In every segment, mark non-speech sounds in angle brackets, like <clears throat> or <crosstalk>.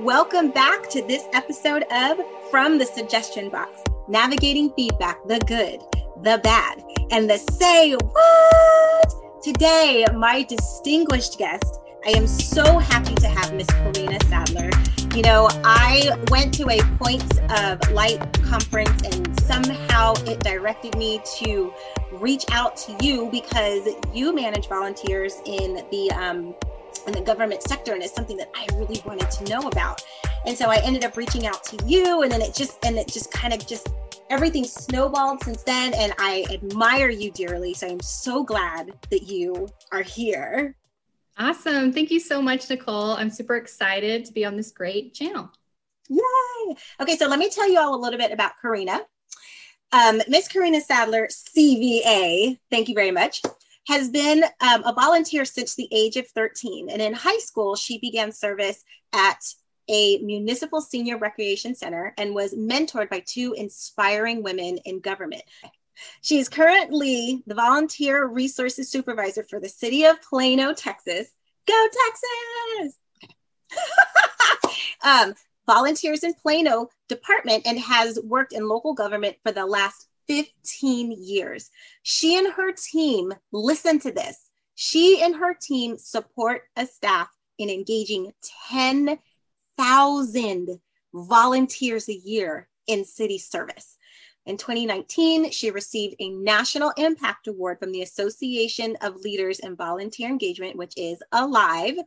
Welcome back to this episode of From the Suggestion Box Navigating Feedback, the good, the bad, and the say what. Today, my distinguished guest, I am so happy to have Miss Corina Sadler. You know, I went to a Points of Light conference and somehow it directed me to reach out to you because you manage volunteers in the um, in the government sector and it's something that I really wanted to know about. And so I ended up reaching out to you and then it just and it just kind of just everything snowballed since then and I admire you dearly. So I'm so glad that you are here. Awesome. Thank you so much, Nicole. I'm super excited to be on this great channel. Yay. Okay, so let me tell you all a little bit about Corina. Um, Miss Corina Sadler, CVA, thank you very much, has been um, a volunteer since the age of 13. And in high school, she began service at a municipal senior recreation center and was mentored by two inspiring women in government. She is currently the volunteer resources supervisor for the city of Plano, Texas. Go Texas! <laughs> um, volunteers in Plano department and has worked in local government for the last 15 years. She and her team, listen to this, she and her team support a staff in engaging 10,000 volunteers a year in city service. In 2019, she received a National Impact Award from the Association of Leaders in Volunteer Engagement, which is ALIVE,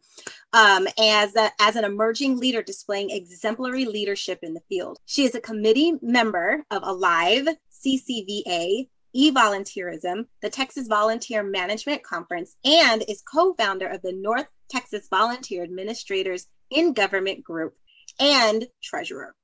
um, as, a, as an emerging leader displaying exemplary leadership in the field. She is a committee member of ALIVE, CCVA, e-volunteerism, the Texas Volunteer Management Conference, and is co-founder of the North Texas Volunteer Administrators in Government Group and treasurer.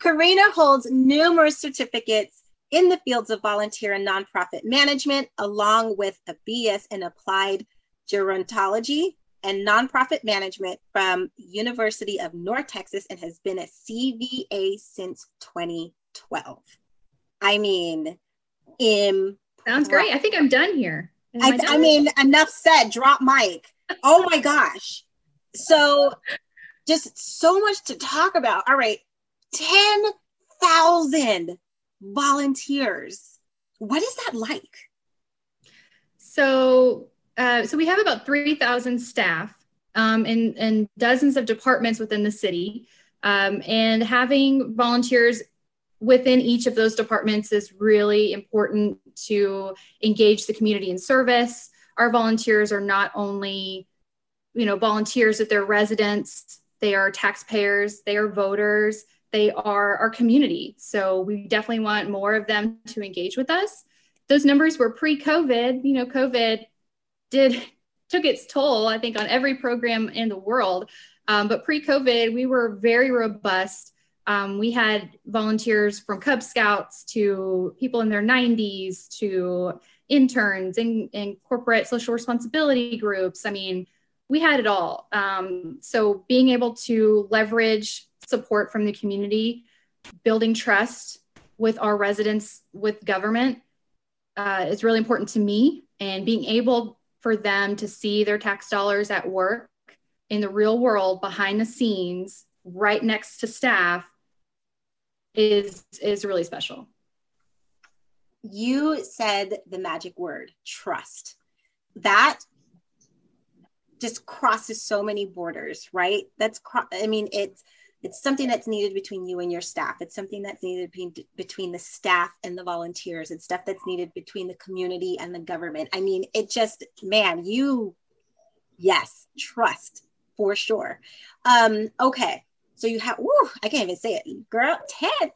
Corina holds numerous certificates in the fields of volunteer and nonprofit management, along with a BS in applied gerontology and nonprofit management from University of North Texas and has been a CVA since 2012. I mean, im- sounds great. I think I'm done here. I, I mean, enough said. Drop mic. Oh my gosh. So, just so much to talk about. All right, 10,000 volunteers. What is that like? So, uh, so we have about 3,000 staff um, in, in dozens of departments within the city. Um, and having volunteers within each of those departments is really important to engage the community in service. Our volunteers are not only, you know, volunteers at their residents, they are taxpayers, they are voters, they are our community. So we definitely want more of them to engage with us. Those numbers were pre-COVID. You know, COVID did <laughs> took its toll, I think, on every program in the world. Um, but pre-COVID, we were very robust. Um, we had volunteers from Cub Scouts to people in their 90s to interns and, corporate social responsibility groups. I mean, we had it all. Um, so being able to leverage support from the community, building trust with our residents, with government uh, is really important to me. And being able for them to see their tax dollars at work in the real world behind the scenes, right next to staff, is is really special. You said the magic word, trust. That just crosses so many borders, right? That's I mean, it's it's something that's needed between you and your staff it's something that's needed between, between the staff and the volunteers it's stuff that's needed between the community and the government i mean it just man you yes trust for sure um okay so you have whew, i can't even say it. Girl 10,000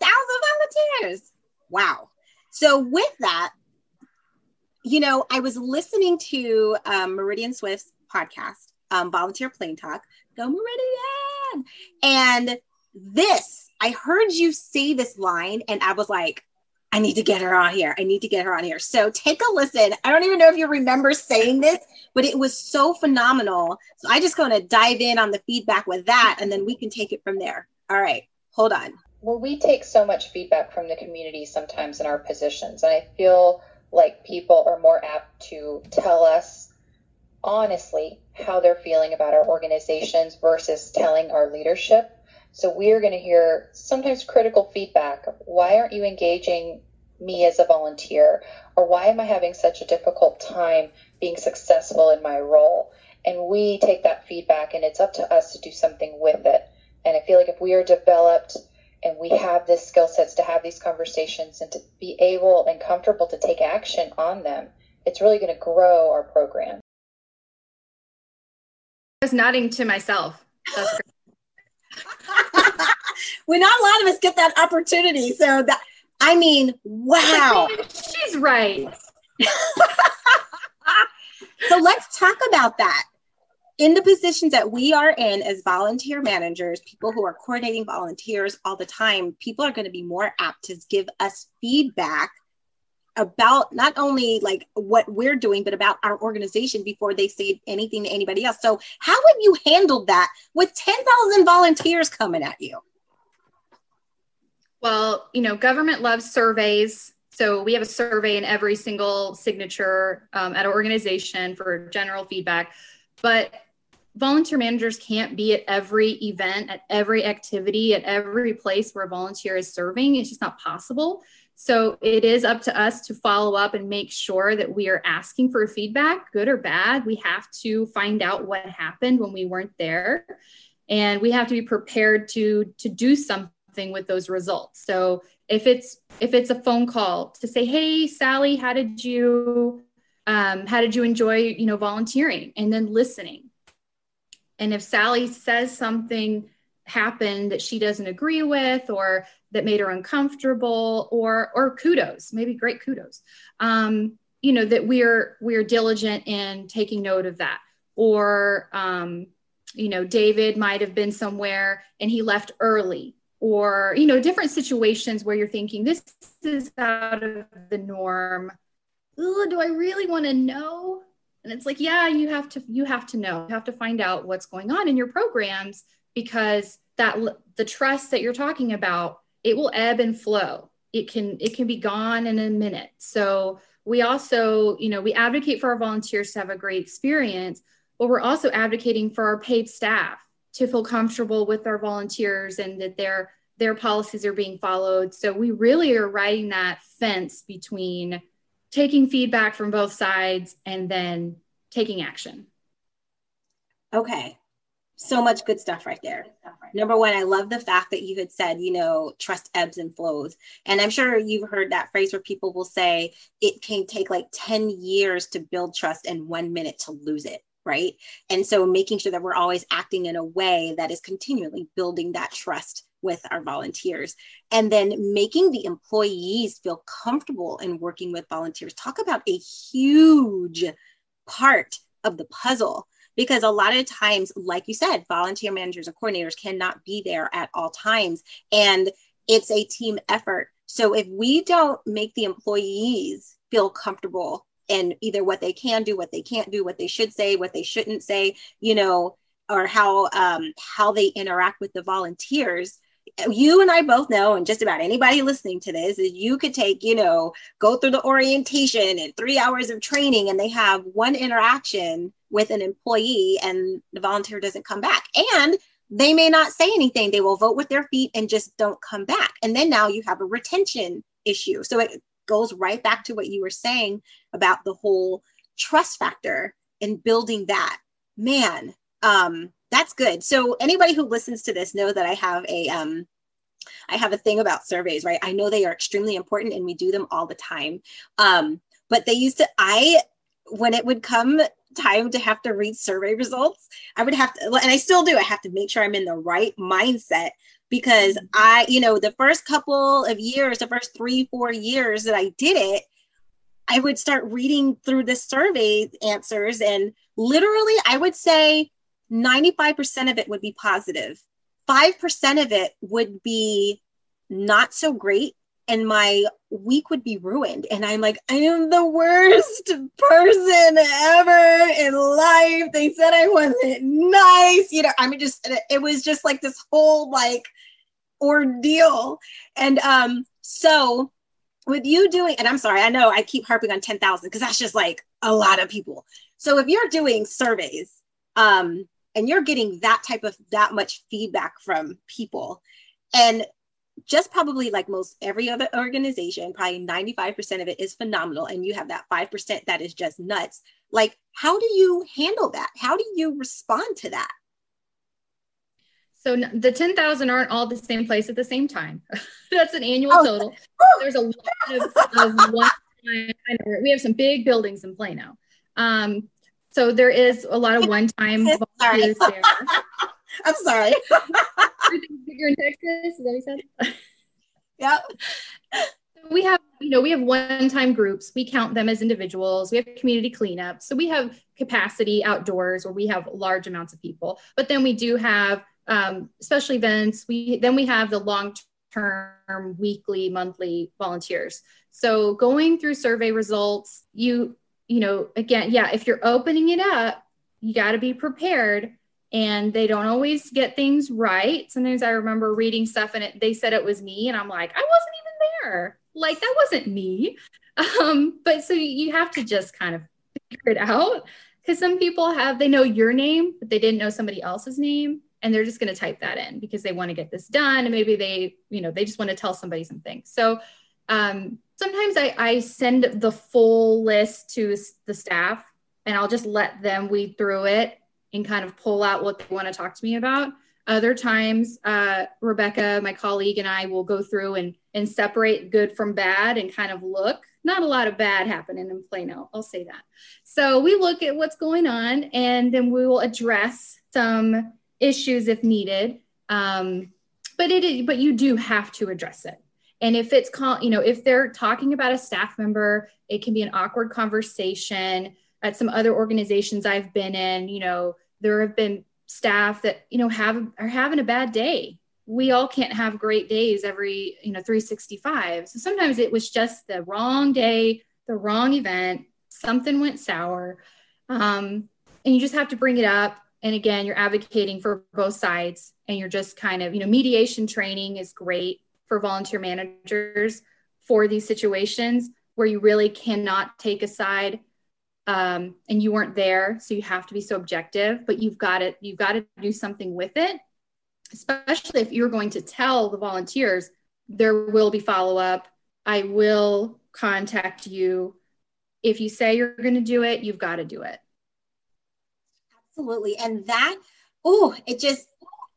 volunteers. Wow. So with that you know i was listening to um, meridian swift's podcast um, volunteer plain talk. Go meridian! And this, I heard you say this line, and I was like, I need to get her on here. I need to get her on here. So take a listen. I don't even know if you remember saying this, but it was so phenomenal. So I just going to dive in on the feedback with that, and then we can take it from there. All right, hold on. Well, we take so much feedback from the community sometimes in our positions, and I feel like people are more apt to tell us honestly how they're feeling about our organizations versus telling our leadership So we're going to hear sometimes critical feedback. Why aren't you engaging me as a volunteer? Or why am I having such a difficult time being successful in my role? And we take that feedback and it's up to us to do something with it. And I feel like if we are developed and we have the skill sets to have these conversations and to be able and comfortable to take action on them, it's really going to grow our program. I was nodding to myself. That's great. <laughs> well, not a lot of us get that opportunity. So that I mean, wow. She's right. <laughs> so let's talk about that. In the positions that we are in as volunteer managers, people who are coordinating volunteers all the time, people are going to be more apt to give us feedback about not only like what we're doing but about our organization before they say anything to anybody else. So how have you handled that with 10,000 volunteers coming at you? Well you know government loves surveys. So we have a survey in every single signature um, at our organization for general feedback. But volunteer managers can't be at every event at every activity at every place where a volunteer is serving. It's just not possible so it is up to us to follow up and make sure that we are asking for feedback, good or bad. We have to find out what happened when we weren't there. And we have to be prepared to to do something with those results. So if it's if it's a phone call to say, "Hey, Sally, how did you um, how did you enjoy you know volunteering?" and then listening. And if Sally says something happened that she doesn't agree with or that made her uncomfortable or or kudos maybe great kudos. Um, you know that we're we're diligent in taking note of that. Or um, you know david might have been somewhere and he left early. Or you know different situations where you're thinking this is out of the norm. Ooh, do i really want to know? And it's like yeah you have to you have to know. You have to find out what's going on in your programs because that the trust that you're talking about it will ebb and flow. It can it can be gone in a minute. So we also you know we advocate for our volunteers to have a great experience but we're also advocating for our paid staff to feel comfortable with our volunteers and that their their policies are being followed. So we really are riding that fence between taking feedback from both sides and then taking action. Okay so much good stuff right there. Number one, I love the fact that you had said, you know, trust ebbs and flows. And I'm sure you've heard that phrase where people will say it can take like 10 years to build trust and one minute to lose it. Right. And so making sure that we're always acting in a way that is continually building that trust with our volunteers and then making the employees feel comfortable in working with volunteers. Talk about a huge part of the puzzle because a lot of times like you said volunteer managers and coordinators cannot be there at all times and it's a team effort. So if we don't make the employees feel comfortable in either what they can do what they can't do what they should say what they shouldn't say you know or how um, how they interact with the volunteers you and I both know, and just about anybody listening to this, is you could take, you know, go through the orientation and three hours of training, and they have one interaction with an employee, and the volunteer doesn't come back. And they may not say anything. They will vote with their feet and just don't come back. And then now you have a retention issue. So it goes right back to what you were saying about the whole trust factor and building that. Man, um, that's good. So anybody who listens to this know that I have a um I have a thing about surveys, right? I know they are extremely important and we do them all the time. Um, but they used to I when it would come time to have to read survey results, I would have to and I still do, I have to make sure I'm in the right mindset because mm-hmm. I, you know, the first couple of years, the first three, four years that I did it, I would start reading through the survey answers and literally I would say 95% of it would be positive. 5% of it would be not so great and my week would be ruined. And i'm like i am the worst person ever in life. They said i wasn't nice you know i mean just it was just like this whole like ordeal. And um so with you doing and i'm sorry i know i keep harping on 10,000 because that's just like a lot of people. So if you're doing surveys um and you're getting that type of that much feedback from people and just probably like most every other organization probably 95% of it is phenomenal and you have that 5% that is just nuts like how do you handle that how do you respond to that so the 10,000 aren't all the same place at the same time. <laughs> That's an annual oh. total. There's a lot of, of <laughs> one time. We have some big buildings in Plano. Um, so there is a lot of one-time volunteers there. <laughs> I'm sorry. <laughs> bigger in Texas. Is that what you said? Yep. we have, you know, we have one-time groups. We count them as individuals. We have community cleanup. So we have capacity outdoors where we have large amounts of people. But then we do have um, special events. We then we have the long term, weekly, monthly volunteers. So going through survey results, you you know again, yeah, if you're opening it up, you got to be prepared. And they don't always get things right. Sometimes I remember reading stuff and it, they said it was me, and I'm like, I wasn't even there. Like that wasn't me. <laughs> Um, but so you have to just kind of figure it out because some people have they know your name, but they didn't know somebody else's name and they're just going to type that in because they want to get this done and maybe they you know they just want to tell somebody something so um, sometimes I, I send the full list to the staff and i'll just let them weed through it and kind of pull out what they want to talk to me about other times uh, rebecca my colleague and i will go through and and separate good from bad and kind of look not a lot of bad happening in plano i'll say that so we look at what's going on and then we will address some issues if needed. Um, but it is, but you do have to address it. And if it's called, you know, if they're talking about a staff member, it can be an awkward conversation. At some other organizations I've been in, you know, there have been staff that you know have are having a bad day. We all can't have great days every you know 365. So sometimes it was just the wrong day, the wrong event. Something went sour, um, and you just have to bring it up and again you're advocating for both sides and you're just kind of you know mediation training is great for volunteer managers for these situations where you really cannot take a side um, and you weren't there so you have to be so objective but you've got it you've got to do something with it especially if you're going to tell the volunteers there will be follow-up i will contact you if you say you're going to do it you've got to do it Absolutely. And that, oh, it just,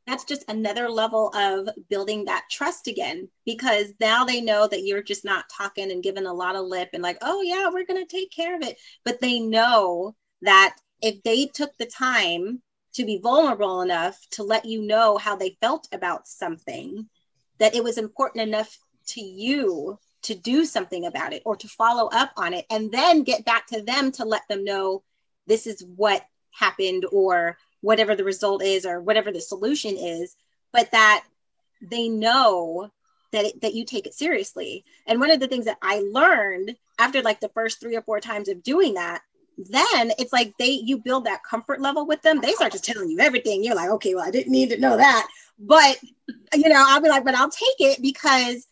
that's just another level of building that trust again because now they know that you're just not talking and giving a lot of lip and like, oh, yeah, we're going to take care of it. But they know that if they took the time to be vulnerable enough to let you know how they felt about something, that it was important enough to you to do something about it or to follow up on it and then get back to them to let them know this is what happened or whatever the result is or whatever the solution is but that they know that it, that you take it seriously. And one of the things that i learned after like the first three or four times of doing that then it's like they you build that comfort level with them. They start just telling you everything. You're like okay well i didn't need to know that. But you know i'll be like but i'll take it because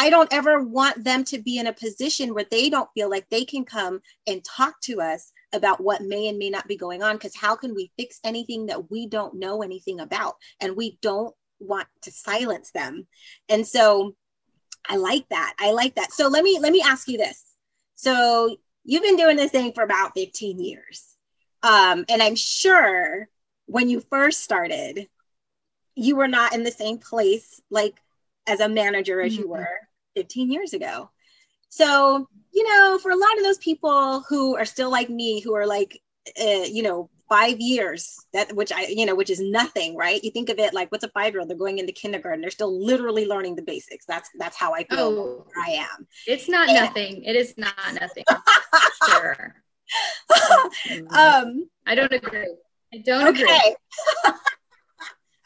I don't ever want them to be in a position where they don't feel like they can come and talk to us about what may and may not be going on because how can we fix anything that we don't know anything about? And we don't want to silence them. And so i like that. I like that. So let me let me ask you this. So you've been doing this thing for about 15 years. Um, and i'm sure when you first started you were not in the same place like as a manager as mm-hmm. you were 15 years ago so you know, for a lot of those people who are still like me, who are like, uh, you know, five years that which i you know which is nothing right? You think of it like what's a five year old they're going into kindergarten. They're still literally learning the basics. That's that's how i feel oh, i am. It's not and, nothing. It is not nothing. <laughs> Sure. <laughs> Um i don't agree. I don't okay. agree.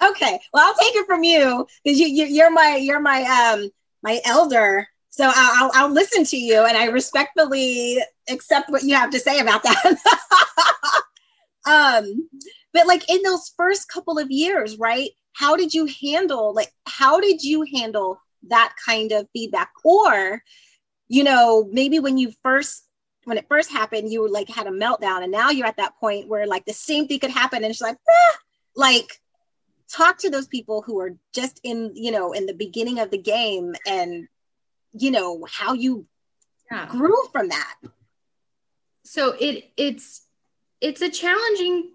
<laughs> okay. Well i'll take it from you because you, you you're my you're my um my elder so I'll, I'll listen to you and I respectfully accept what you have to say about that. <laughs> um, but like in those first couple of years, right? How did you handle, like, how did you handle that kind of feedback? Or, you know, maybe when you first when it first happened, you were like had a meltdown, and now you're at that point where like the same thing could happen, and she's like, ah, like talk to those people who are just in you know in the beginning of the game and you know how you yeah. grew from that so it it's it's a challenging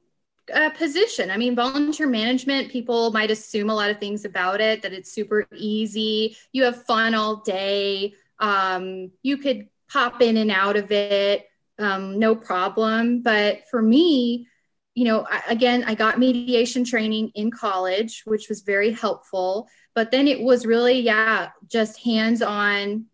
uh, position. I mean, volunteer management, people might assume a lot of things about it, that it's super easy. You have fun all day. Um, you could pop in and out of it, um, no problem. But for me, you know, I, again, I got mediation training in college, which was very helpful. But then it was really, yeah, just hands on,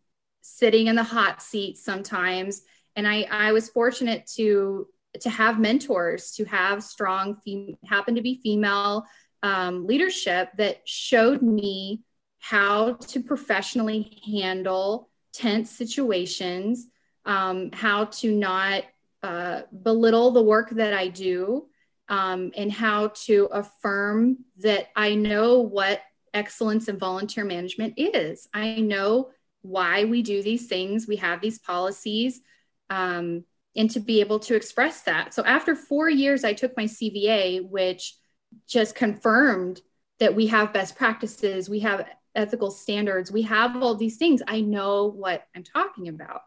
sitting in the hot seat sometimes. And I, I was fortunate to to have mentors, to have strong, fem- happen to be female um, leadership that showed me how to professionally handle tense situations, um, how to not uh, belittle the work that I do, um, and how to affirm that I know what excellence in volunteer management is. I know why we do these things, we have these policies. Um, and to be able to express that. So after four years, I took my CVA, which just confirmed that we have best practices, we have ethical standards, we have all these things. I know what I'm talking about.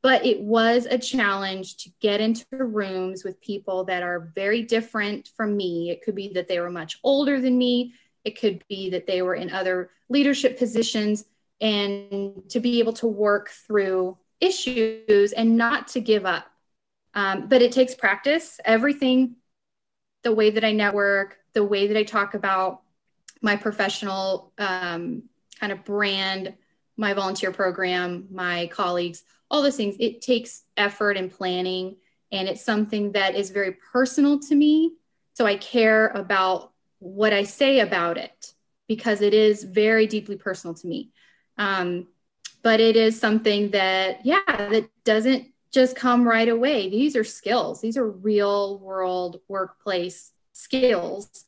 But it was a challenge to get into rooms with people that are very different from me. It could be that they were much older than me, it could be that they were in other leadership positions, and to be able to work through issues and not to give up um, but it takes practice. Everything, the way that I network, the way that I talk about my professional um, kind of brand, my volunteer program, my colleagues, all those things, it takes effort and planning. And it's something that is very personal to me. So I care about what I say about it because it is very deeply personal to me. Um, but it is something that, yeah, that doesn't just come right away. These are skills, these are real world workplace skills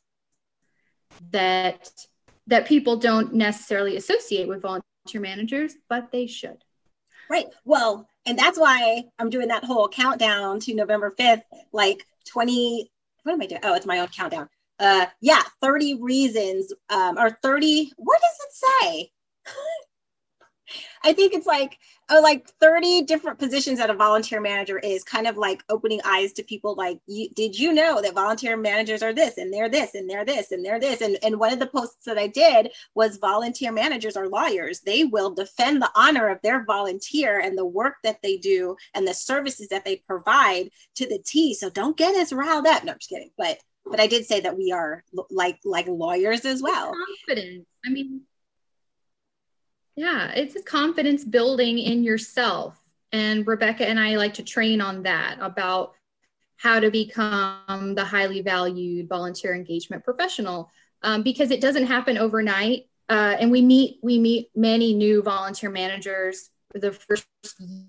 that that people don't necessarily associate with volunteer managers, but they should. Right. Well, and that's why I'm doing that whole countdown to November 5th, like 20, what am I doing? Oh, it's my own countdown. Uh yeah, 30 reasons um or 30, what does it say? <laughs> I think it's like oh, like 30 different positions that a volunteer manager is kind of like opening eyes to people like you did you know that volunteer managers are this and they're this and they're this and they're this? And, and one of the posts that i did was volunteer managers are lawyers. They will defend the honor of their volunteer and the work that they do and the services that they provide to the t so don't get us riled up. No i'm just kidding but but i did say that we are like like lawyers as well confidence i mean yeah, it's a confidence building in yourself. And Rebecca and I like to train on that about how to become the highly valued volunteer engagement professional um, because it doesn't happen overnight. Uh, and we meet we meet many new volunteer managers the first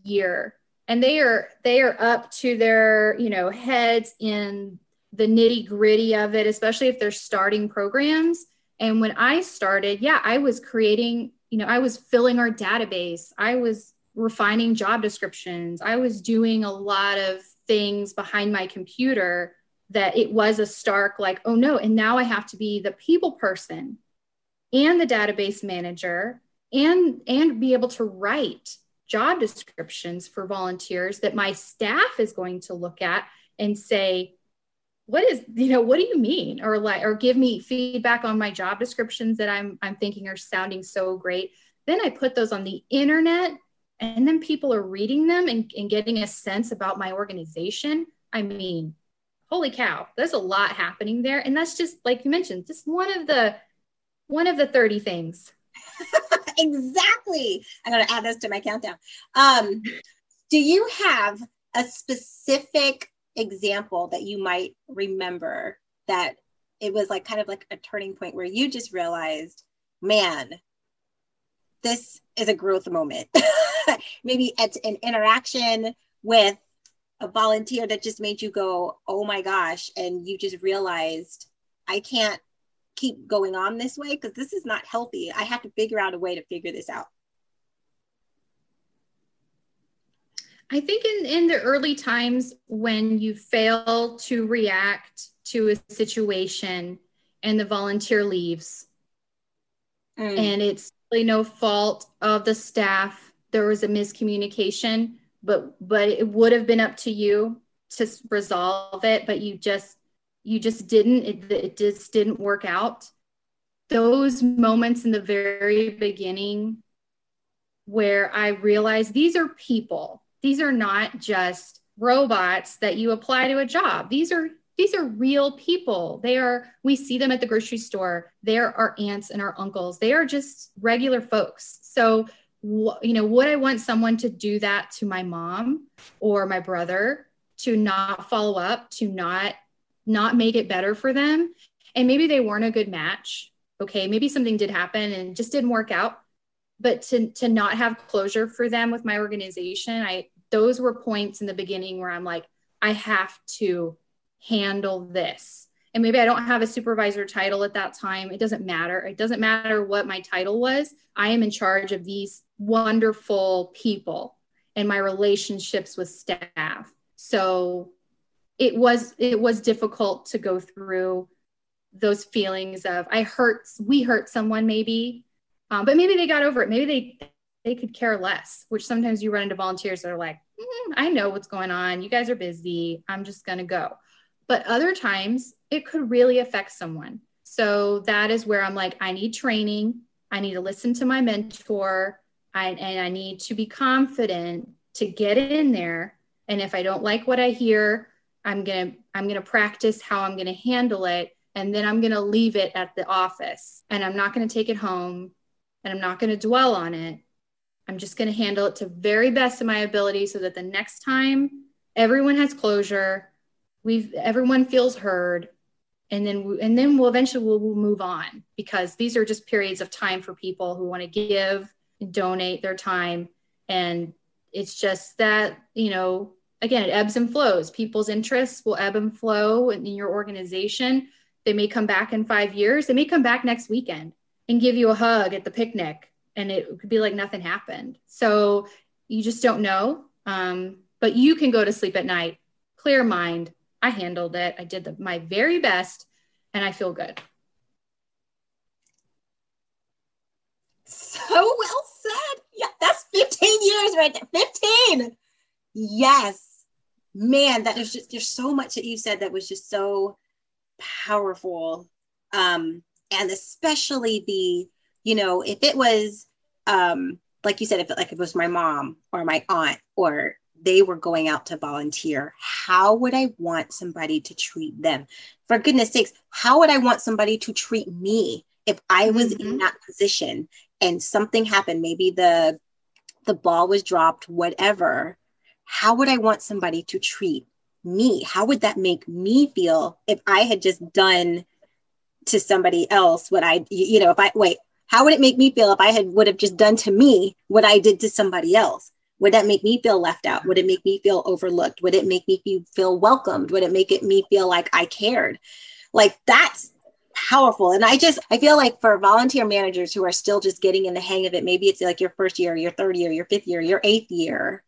year, and they are they are up to their you know heads in the nitty gritty of it, especially if they're starting programs. And when I started, yeah, I was creating you know, I was filling our database. I was refining job descriptions. I was doing a lot of things behind my computer that it was a stark like, oh no, and now I have to be the people person and the database manager and and be able to write job descriptions for volunteers that my staff is going to look at and say what is you know what do you mean? Or like or give me feedback on my job descriptions that i'm i'm thinking are sounding so great. Then i put those on the internet and then people are reading them and, and getting a sense about my organization. I mean holy cow there's a lot happening there. And that's just like you mentioned just one of the one of the 30 things. <laughs> Exactly. I'm going to add this to my countdown. Um, do you have a specific example that you might remember that it was like kind of like a turning point where you just realized, man, this is a growth moment. <laughs> Maybe it's an interaction with a volunteer that just made you go, oh my gosh. And you just realized, I can't keep going on this way because this is not healthy. I have to figure out a way to figure this out. I think in, in the early times when you fail to react to a situation and the volunteer leaves. Mm. And it's really no fault of the staff. There was a miscommunication, but but it would have been up to you to resolve it, but you just you just didn't it, it just didn't work out. Those moments in the very beginning where I realized these are people. These are not just robots that you apply to a job. These are these are real people. They are we see them at the grocery store. They're our aunts and our uncles. They are just regular folks. So you know, would I want someone to do that to my mom or my brother to not follow up, to not not make it better for them? And maybe they weren't a good match. Okay, maybe something did happen and just didn't work out. But to to not have closure for them with my organization, I those were points in the beginning where I'm like, I have to handle this. And maybe I don't have a supervisor title at that time. It doesn't matter. It doesn't matter what my title was. I am in charge of these wonderful people and my relationships with staff. So it was it was difficult to go through those feelings of I hurt we hurt someone maybe um, but maybe they got over it maybe they they could care less, which sometimes you run into volunteers that are like, mm, I know what's going on. You guys are busy. I'm just going to go. But other times it could really affect someone. So that is where I'm like, I need training. I need to listen to my mentor. I, and I need to be confident to get in there. And if I don't like what I hear, I'm going to, I'm going to practice how I'm going to handle it. And then I'm going to leave it at the office and I'm not going to take it home and I'm not going to dwell on it I'm just going to handle it to very best of my ability so that the next time everyone has closure, we've everyone feels heard, and then we, and then we'll eventually we'll, we'll move on because these are just periods of time for people who want to give and donate their time, and it's just that you know again it ebbs and flows. People's interests will ebb and flow in your organization. They may come back in five years. They may come back next weekend and give you a hug at the picnic and it could be like nothing happened. So you just don't know. Um, but you can go to sleep at night, clear mind. I handled it. I did the, my very best, and I feel good. So well said. Yeah, that's 15 years right there. 15. Yes. Man, that is just there's so much that you said that was just so powerful. Um, and especially the you know, if it was um like you said, if it, like if it was my mom or my aunt or they were going out to volunteer, how would I want somebody to treat them? For goodness sakes, how would I want somebody to treat me if I was mm-hmm. in that position and something happened? Maybe the the ball was dropped, whatever. How would I want somebody to treat me? How would that make me feel if I had just done to somebody else what I, you know, if I wait, how would it make me feel if I had would have just done to me what I did to somebody else? Would that make me feel left out? Would it make me feel overlooked? Would it make me feel welcomed? Would it make it me feel like I cared? Like that's powerful. And I just I feel like for volunteer managers who are still just getting in the hang of it, maybe it's like your first year, your third year, your fifth year, your eighth year,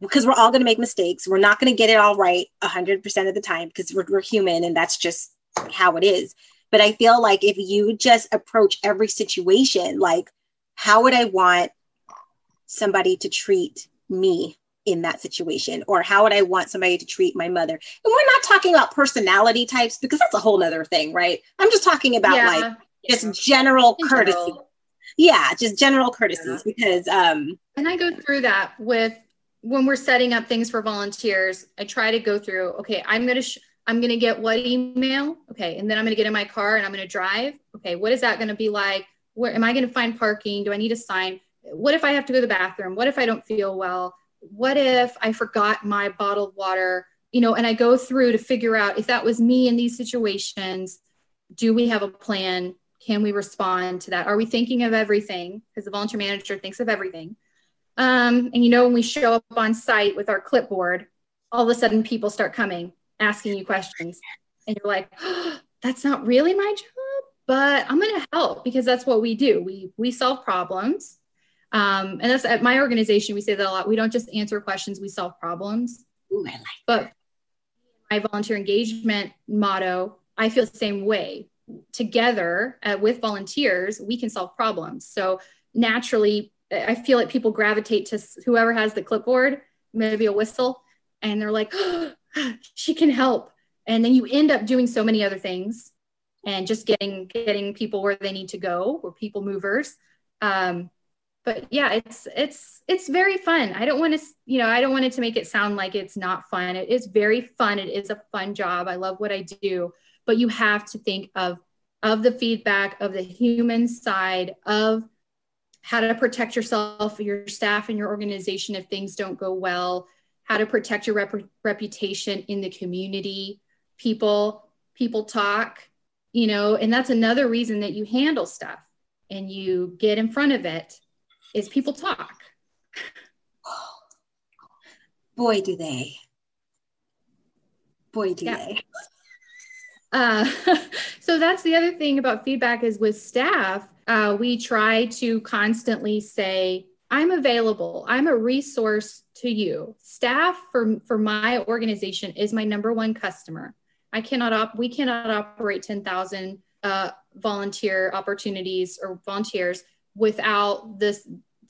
because we're all going to make mistakes. We're not going to get it all right 100% of the time because we're, we're human and that's just how it is. But I feel like if you just approach every situation, like, how would I want somebody to treat me in that situation? Or how would I want somebody to treat my mother? And we're not talking about personality types because that's a whole other thing, right? I'm just talking about yeah. like just general in courtesy. General. Yeah, just general courtesies yeah. because um and I go through that with when we're setting up things for volunteers, I try to go through, okay, I'm going to sh- I'm going to get what email? Okay. And then I'm going to get in my car and I'm going to drive. Okay. What is that going to be like? Where am I going to find parking? Do I need a sign? What if I have to go to the bathroom? What if I don't feel well? What if I forgot my bottled water? You know, and I go through to figure out if that was me in these situations, do we have a plan? Can we respond to that? Are we thinking of everything? Because the volunteer manager thinks of everything. Um, and you know, when we show up on site with our clipboard, all of a sudden people start coming asking you questions and you're like oh, that's not really my job but i'm going to help because that's what we do. We we solve problems. Um, and that's at my organization we say that a lot. We don't just answer questions we solve problems. Ooh, I like but my volunteer engagement motto I feel the same way. Together uh, with volunteers, we can solve problems. So naturally, I feel like people gravitate to whoever has the clipboard, maybe a whistle, and they're like, oh, she can help. And then you end up doing so many other things and just getting getting people where they need to go, or people movers. Um, but yeah, it's it's it's very fun. I don't want to, you know, I don't want it to make it sound like it's not fun. It is very fun. It is a fun job. I love what I do, but you have to think of of the feedback of the human side of how to protect yourself, your staff, and your organization if things don't go well, how to protect your rep- reputation in the community. People, people talk, you know, and that's another reason that you handle stuff and you get in front of it is people talk. <sighs> Boy, do they. Boy, do yeah. they. <laughs> Uh, <laughs> so that's the other thing about feedback is with staff, uh, we try to constantly say, I'm available. I'm a resource to you. Staff for, for my organization is my number one customer. I cannot op- we cannot operate 10,000 uh, volunteer opportunities or volunteers without this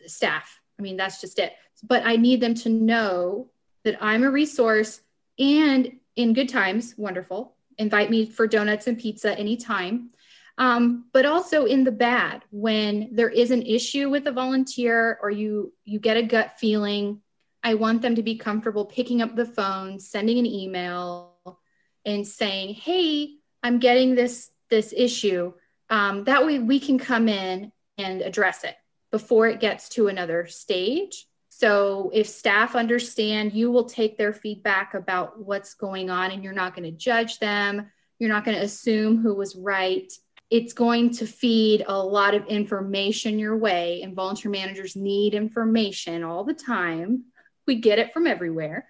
staff. I mean, that's just it. But I need them to know that I'm a resource and in good times, wonderful. Invite me for donuts and pizza anytime um, but also in the bad when there is an issue with a volunteer or you you get a gut feeling i want them to be comfortable picking up the phone sending an email and saying hey i'm getting this this issue. Um, that way we can come in and address it before it gets to another stage. So if staff understand you will take their feedback about what's going on and you're not going to judge them. You're not going to assume who was right it's going to feed a lot of information your way and volunteer managers need information all the time. We get it from everywhere.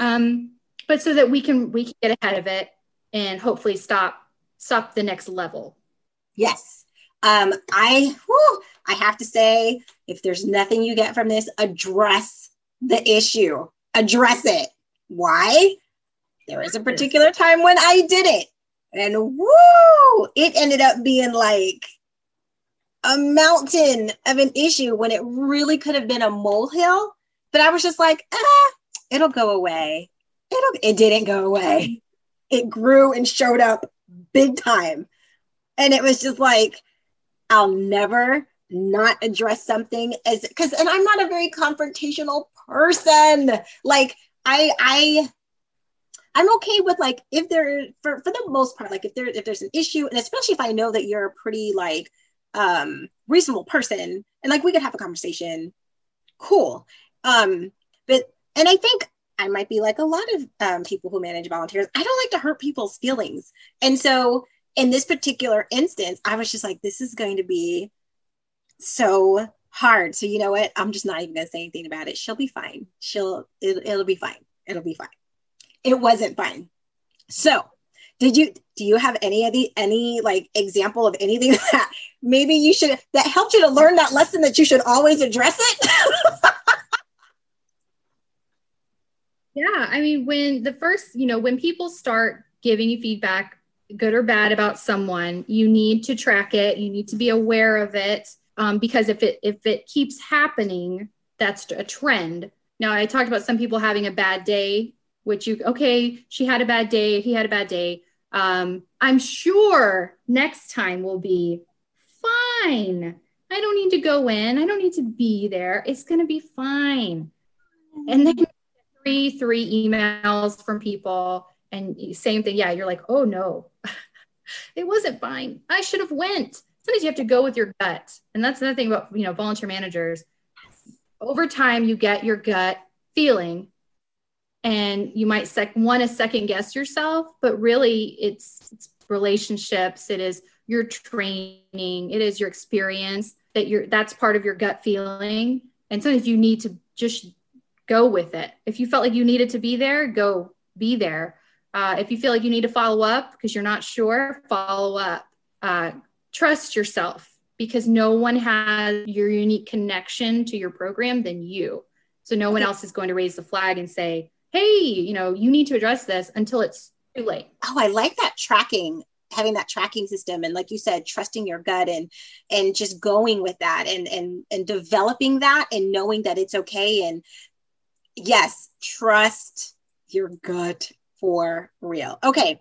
Um, but so that we can we can get ahead of it and hopefully stop stop the next level. Yes. Um, i whew, i have to say if there's nothing you get from this address the issue. Address it. Why? There was a particular time when i did it and woo, it ended up being like a mountain of an issue when it really could have been a molehill. But I was just like, ah, it'll go away. It'll it didn't go away. It grew and showed up big time. And it was just like, I'll never not address something as because and I'm not a very confrontational person. Like I I I'm okay with like if there for for the most part, like if there if there's an issue, and especially if I know that you're a pretty like um reasonable person and like we could have a conversation, cool. Um, but and I think I might be like a lot of um, people who manage volunteers. I don't like to hurt people's feelings. And so in this particular instance, I was just like, this is going to be so hard. So you know what? I'm just not even gonna say anything about it. She'll be fine. She'll it, it'll be fine. It'll be fine it wasn't fun. So, did you do you have any of the any like example of anything <laughs> that maybe you should that helped you to learn that lesson that you should always address it? <laughs> yeah, I mean when the first, you know, when people start giving you feedback good or bad about someone, you need to track it, you need to be aware of it um, because if it if it keeps happening, that's a trend. Now, I talked about some people having a bad day which you okay she had a bad day he had a bad day. Um, i'm sure next time will be fine. I don't need to go in. I don't need to be there. It's going to be fine. And then three three emails from people and same thing. Yeah you're like oh no. <laughs> It wasn't fine. I should have went. Sometimes you have to go with your gut. And that's another thing about you know volunteer managers. Over time you get your gut feeling and you might sec- want to second guess yourself but really it's, it's relationships it is your training it is your experience that you're that's part of your gut feeling. And sometimes you need to just go with it. If you felt like you needed to be there go be there. Uh, if you feel like you need to follow up because you're not sure follow up. Uh, trust yourself because no one has your unique connection to your program than you. So no one else is going to raise the flag and say hey, you know, you need to address this until it's too late. Oh, I like that tracking having that tracking system and like you said trusting your gut and and just going with that and and and developing that and knowing that it's okay. And yes trust your gut for real. Okay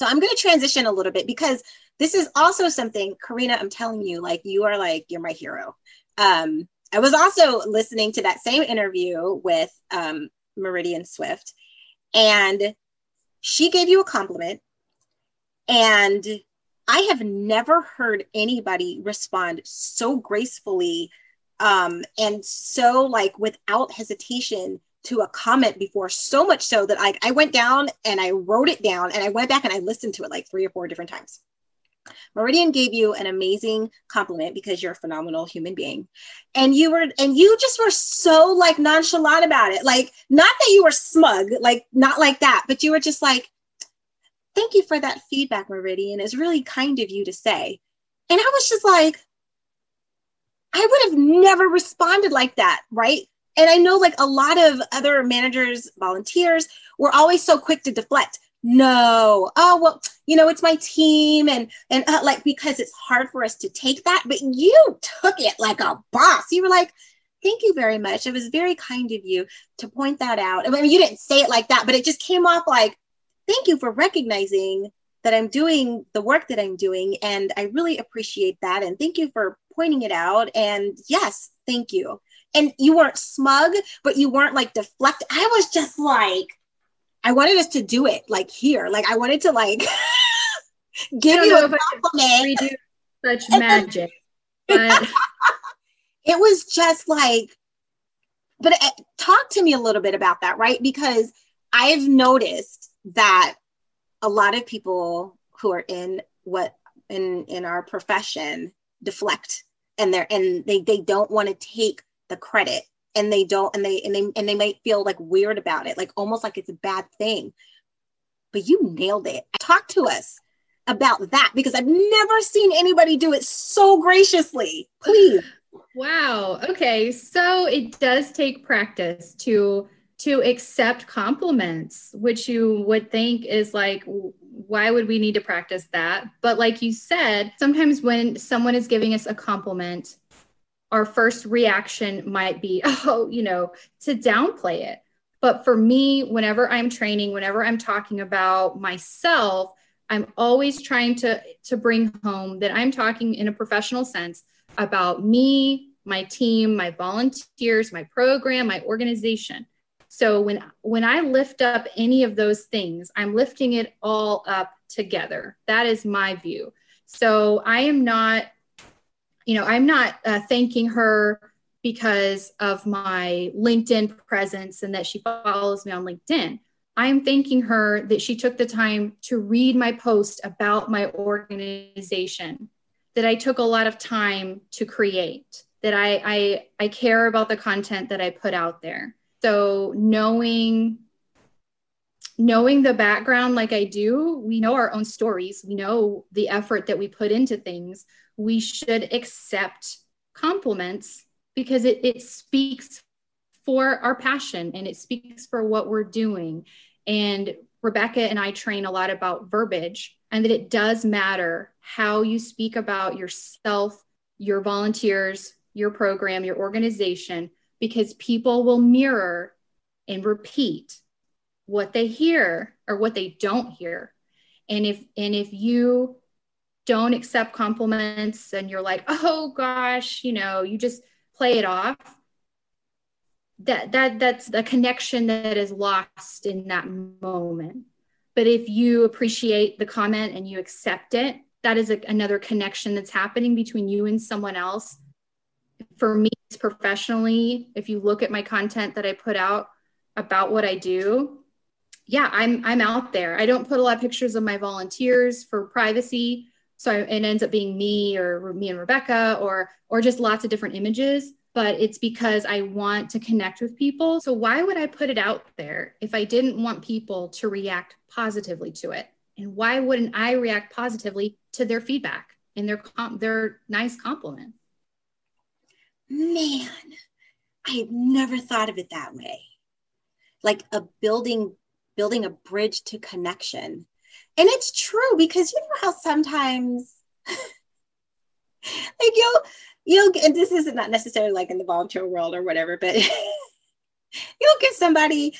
so i'm going to transition a little bit because this is also something corina i'm telling you like you are like you're my hero. Um i was also listening to that same interview with um meridian swift. And she gave you a compliment. And i have never heard anybody respond so gracefully um, and so like without hesitation to a comment before. So much so that I, I went down and i wrote it down and i went back and i listened to it like three or four different times Meridian gave you an amazing compliment because you're a phenomenal human being. And you were, and you just were so like nonchalant about it. Like, not that you were smug, like, not like that, but you were just like, thank you for that feedback, Meridian. It's really kind of you to say. And I was just like, I would have never responded like that, right? And I know like a lot of other managers, volunteers were always so quick to deflect no. Oh well you know it's my team and and uh, like because it's hard for us to take that but you took it like a boss. You were like thank you very much. It was very kind of you to point that out. I mean you didn't say it like that but it just came off like thank you for recognizing that i'm doing the work that i'm doing and i really appreciate that and thank you for pointing it out and yes thank you. And you weren't smug but you weren't like deflect i was just like I wanted us to do it like here. Like I wanted to like <laughs> give you a compliment. Such magic. But... <laughs> it was just like, but uh, talk to me a little bit about that, right? Because I've noticed that a lot of people who are in what in in our profession deflect and they're and they they don't want to take the credit and they don't and they and they and they might feel like weird about it like almost like it's a bad thing. But you nailed it. Talk to us about that because i've never seen anybody do it so graciously. Please. Wow. Okay. So it does take practice to to accept compliments which you would think is like why would we need to practice that? But like you said sometimes when someone is giving us a compliment our first reaction might be, <laughs> oh, you know, to downplay it. But for me, whenever I'm training, whenever I'm talking about myself, I'm always trying to, to bring home that I'm talking in a professional sense about me, my team, my volunteers, my program, my organization. So when when I lift up any of those things, I'm lifting it all up together. That is my view. So I am not you know, I'm not uh, thanking her because of my LinkedIn presence and that she follows me on LinkedIn. I'm thanking her that she took the time to read my post about my organization, that I took a lot of time to create, that I, I, I care about the content that I put out there. So knowing knowing the background like I do, we know our own stories. We know the effort that we put into things we should accept compliments because it, it speaks for our passion and it speaks for what we're doing. And Rebecca and I train a lot about verbiage and that it does matter how you speak about yourself, your volunteers, your program, your organization, because people will mirror and repeat what they hear or what they don't hear. And if and if you don't accept compliments and you're like, oh gosh, you know, you just play it off. That that that's the connection that is lost in that moment. But if you appreciate the comment and you accept it, that is a, another connection that's happening between you and someone else. For me, it's professionally, if you look at my content that I put out about what I do, yeah, I'm I'm out there. I don't put a lot of pictures of my volunteers for privacy so it ends up being me or me and rebecca or or just lots of different images but it's because i want to connect with people. So why would i put it out there if i didn't want people to react positively to it? And why wouldn't i react positively to their feedback and their com- their nice compliment? Man i never thought of it that way. Like a building building a bridge to connection And it's true because you know how sometimes <laughs> like you'll you'll and this is not necessarily like in the volunteer world or whatever, but <laughs> you'll give somebody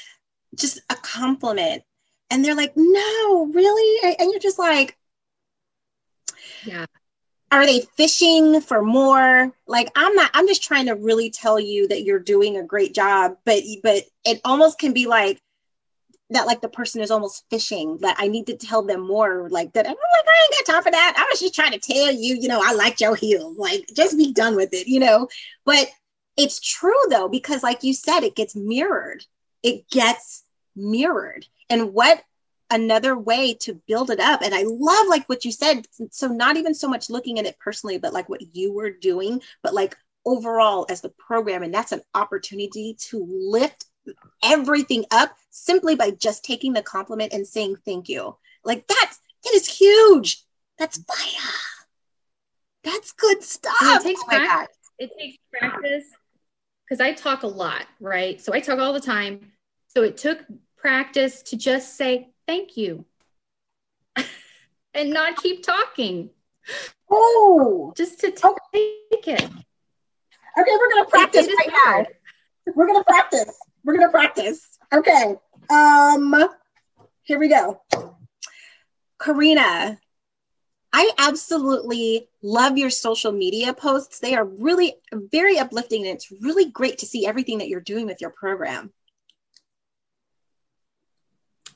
just a compliment and they're like, no, really? And you're just like, yeah. Are they fishing for more? Like I'm not, I'm just trying to really tell you that you're doing a great job, but but it almost can be like that like the person is almost fishing that I need to tell them more like that. Oh I'm like, I ain't got time for that. I was just trying to tell you, you know, I like your heels. Like just be done with it, you know. But it's true though, because like you said, it gets mirrored. It gets mirrored. And what another way to build it up. And I love like what you said. So not even so much looking at it personally, but like what you were doing, but like overall as the program. And that's an opportunity to lift everything up simply by just taking the compliment and saying thank you. Like that's that is huge. That's fire. That's good stuff. And it takes oh practice. It takes practice because I talk a lot, right? So I talk all the time. So it took practice to just say thank you <laughs> and not keep talking. Oh, just to oh. take it. Okay, we're gonna practice right hard. now. We're gonna practice. We're gonna practice. Okay. Um, here we go. Corina, I absolutely love your social media posts. They are really very uplifting and it's really great to see everything that you're doing with your program.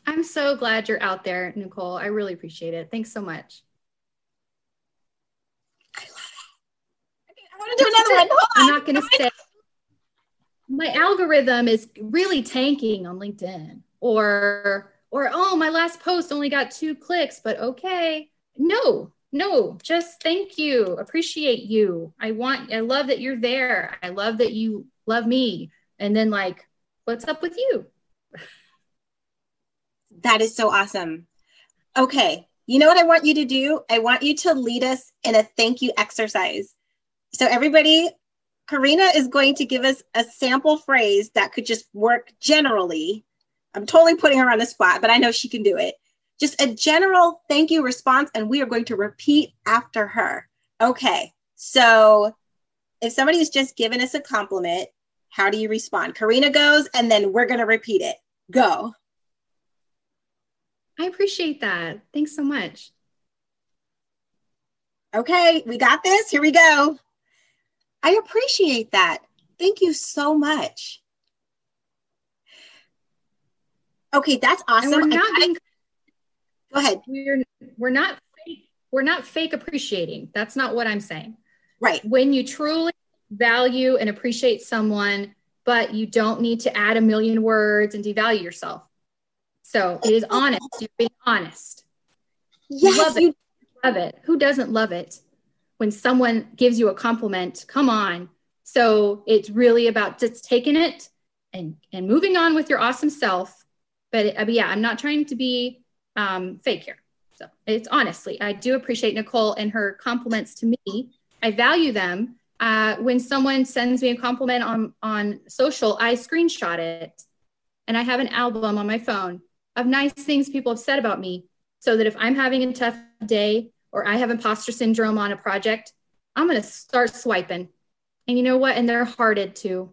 I'm so glad you're out there, Nicole. I really appreciate it. Thanks so much. I love it. Okay, I want to do another one. I'm not going to say my algorithm is really tanking on LinkedIn or or oh my last post only got two clicks but okay. No no just thank you. Appreciate you. I want i love that you're there. I love that you love me. And then like what's up with you? That is so awesome. Okay you know what i want you to do? I want you to lead us in a thank you exercise. So everybody Corina is going to give us a sample phrase that could just work generally. I'm totally putting her on the spot, but I know she can do it. Just a general thank you response, and we are going to repeat after her. Okay, so if somebody has just given us a compliment, how do you respond? Corina goes, and then we're going to repeat it. Go. I appreciate that. Thanks so much. Okay, we got this. Here we go. I appreciate that. Thank you so much. Okay, that's awesome. And we're not being, go ahead. We're we're not fake, we're not fake appreciating. That's not what I'm saying. Right. When you truly value and appreciate someone, but you don't need to add a million words and devalue yourself. So it is honest. You're being honest. Yes, love it. Love it. Who doesn't love it? When someone gives you a compliment, come on. So it's really about just taking it and, and moving on with your awesome self. But, it, but yeah, I'm not trying to be um, fake here. So it's honestly, I do appreciate Nicole and her compliments to me. I value them. Uh, when someone sends me a compliment on, on social, I screenshot it and I have an album on my phone of nice things people have said about me so that if I'm having a tough day or I have imposter syndrome on a project, I'm going to start swiping. And you know what? And they're hearted too.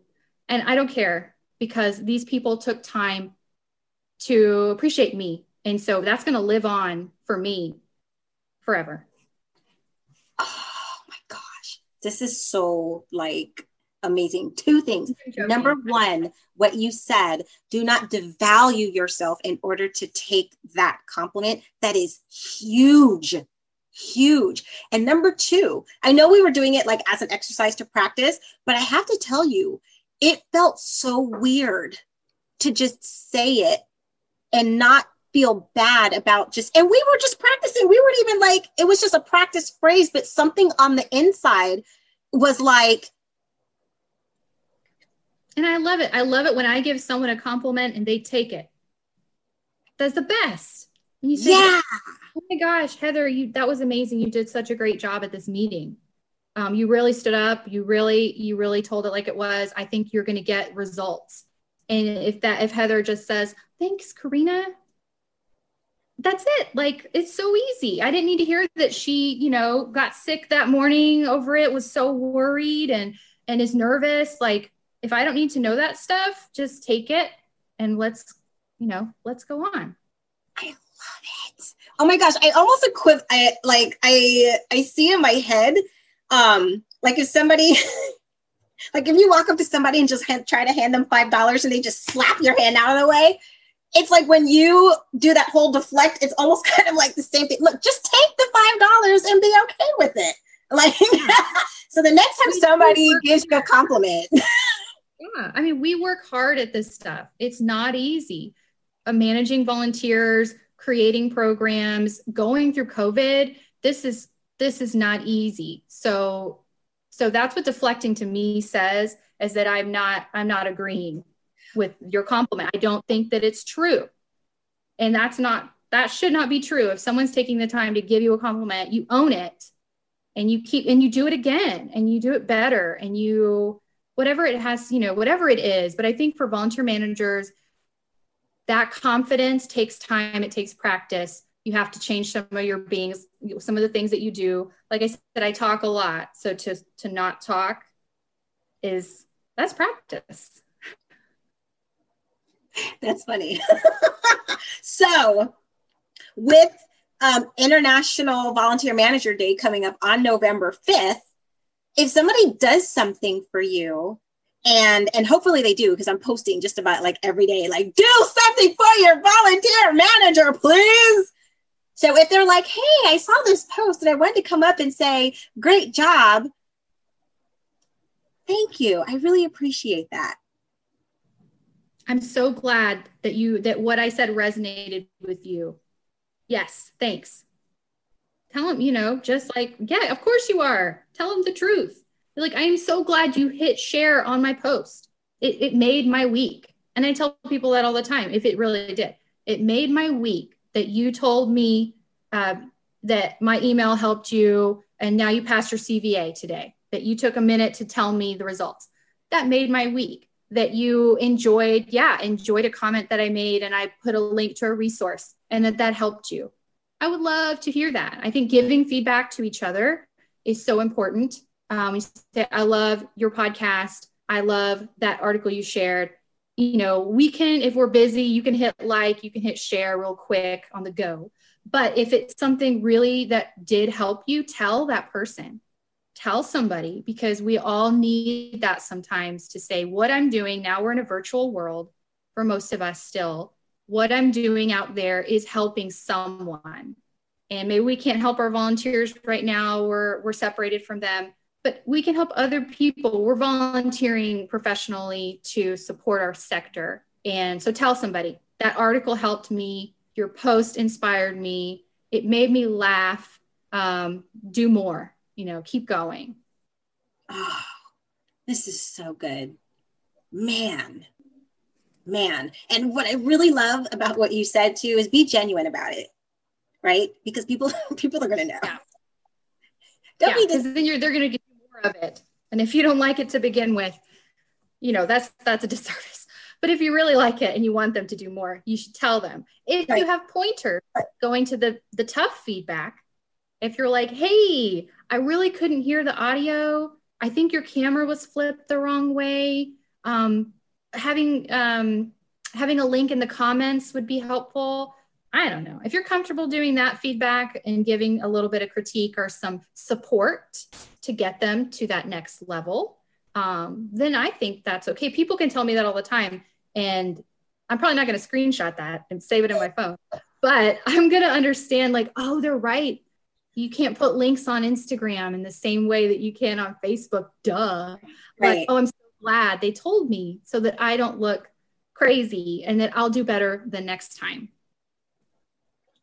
And I don't care because these people took time to appreciate me. And so that's going to live on for me forever. Oh my gosh. This is so like amazing. Two things. Number one, what you said, do not devalue yourself in order to take that compliment. That is huge huge. And number two, I know we were doing it like as an exercise to practice, but I have to tell you, it felt so weird to just say it and not feel bad about just, and we were just practicing. We weren't even like, it was just a practice phrase, but something on the inside was like, and I love it. I love it when I give someone a compliment and they take it. That's the best. And you say, yeah. Oh my gosh, Heather, you that was amazing. You did such a great job at this meeting. Um, you really stood up. You really, you really told it like it was. I think you're going to get results. And if that, if Heather just says, "Thanks, Corina," that's it. Like it's so easy. I didn't need to hear that she, you know, got sick that morning over it, was so worried and and is nervous. Like if I don't need to know that stuff, just take it and let's, you know, let's go on. Love it. Oh my gosh, I almost equip I like I I see in my head um like if somebody <laughs> like if you walk up to somebody and just hand, try to hand them five dollars and they just slap your hand out of the way it's like when you do that whole deflect, it's almost <laughs> kind of like the same thing. Look, just take the five dollars and be okay with it. <laughs> Like, so the next time somebody gives you a compliment. yeah, I mean, we work hard at this stuff. It's not easy. Uh, managing volunteers, creating programs, going through COVID. This is this is not easy. So, so that's what deflecting to me says is that I'm not I'm not agreeing with your compliment. I don't think that it's true. And that's not, that should not be true. If someone's taking the time to give you a compliment, you own it and you keep, and you do it again and you do it better and you, whatever it has, you know, whatever it is. But I think for volunteer managers, that confidence takes time, it takes practice. You have to change some of your beings, some of the things that you do. Like I said, I talk a lot. So to to not talk is that's practice. <laughs> That's funny. <laughs> so, with um, International Volunteer Manager Day coming up on November 5th, if somebody does something for you, and and hopefully they do because I'm posting just about like every day, like do something for your volunteer manager, please. So if they're like, hey, I saw this post and I wanted to come up and say, great job. Thank you. I really appreciate that. I'm so glad that you that what I said resonated with you. Yes, thanks. Tell them you know, just like, yeah, of course you are. Tell them the truth. Like, I am so glad you hit share on my post. It, it made my week. And I tell people that all the time, if it really did. It made my week that you told me uh, that my email helped you and now you passed your CVA today, that you took a minute to tell me the results. That made my week that you enjoyed, yeah, enjoyed a comment that I made and I put a link to a resource and that that helped you. I would love to hear that. I think giving feedback to each other is so important. Um, we say I love your podcast. I love that article you shared. You know, we can, if we're busy, you can hit like, you can hit share real quick on the go. But if it's something really that did help you, tell that person tell somebody because we all need that sometimes to say what I'm doing now we're in a virtual world for most of us still what I'm doing out there is helping someone and maybe we can't help our volunteers right now we're we're separated from them but we can help other people we're volunteering professionally to support our sector and so tell somebody that article helped me your post inspired me it made me laugh um, do more you know, keep going. Oh, this is so good. Man, man. And what I really love about what you said too is be genuine about it, right? Because people <laughs> people are gonna know. Yeah. Don't yeah, because then you're they're gonna get of it. And if you don't like it to begin with, you know, that's that's a disservice. <laughs> But if you really like it and you want them to do more, you should tell them. If right. you have pointers going to the the tough feedback, if you're like, hey, I really couldn't hear the audio. I think your camera was flipped the wrong way. Um, having um, having a link in the comments would be helpful. I don't know. If you're comfortable doing that feedback and giving a little bit of critique or some support to get them to that next level, um, then I think that's okay. People can tell me that all the time. And I'm probably not going to screenshot that and save it in my phone, but <laughs> I'm going to understand like, oh, they're right you can't put links on Instagram in the same way that you can on Facebook. Duh. Right. Like, oh, I'm so glad they told me so that I don't look crazy and that I'll do better the next time.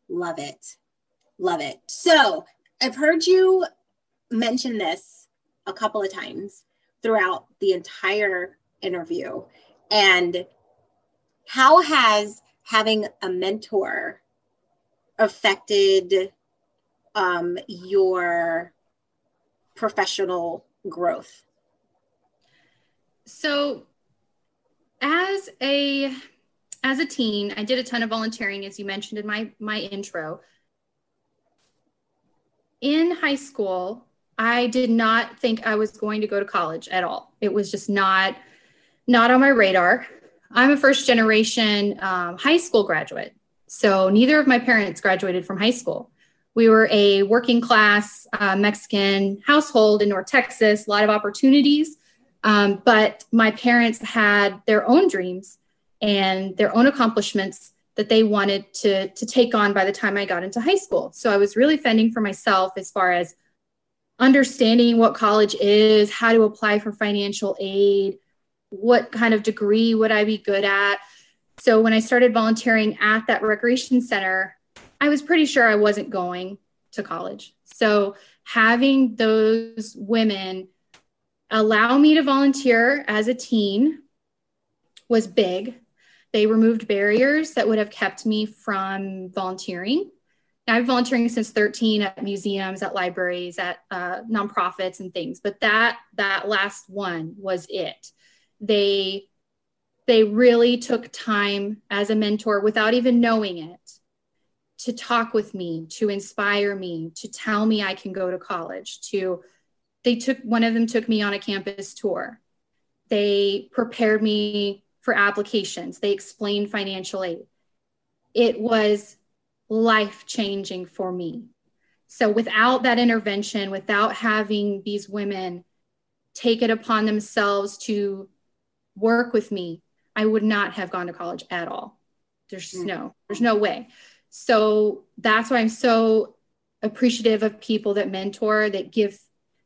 Love it. Love it. So I've heard you mention this a couple of times throughout the entire interview. And how has having a mentor affected um, your professional growth? So, as a as a teen, I did a ton of volunteering, as you mentioned in my my intro. In high school, I did not think I was going to go to college at all. It was just not not on my radar. I'm a first generation um, high school graduate, so neither of my parents graduated from high school. We were a working class uh, Mexican household in North Texas, a lot of opportunities, um, but my parents had their own dreams and their own accomplishments that they wanted to, to take on by the time I got into high school. So I was really fending for myself as far as understanding what college is, how to apply for financial aid, what kind of degree would I be good at. So when I started volunteering at that recreation center, I was pretty sure I wasn't going to college. So having those women allow me to volunteer as a teen was big they removed barriers that would have kept me from volunteering. I've been volunteering since 13 at museums, at libraries, at uh, nonprofits, and things. But that that last one was it. They they really took time as a mentor without even knowing it to talk with me, to inspire me, to tell me I can go to college. To they took one of them took me on a campus tour. They prepared me for applications. They explained financial aid. It was life changing for me. So, without that intervention, without having these women take it upon themselves to work with me, I would not have gone to college at all. There's mm. no, there's no way. So that's why I'm so appreciative of people that mentor, that give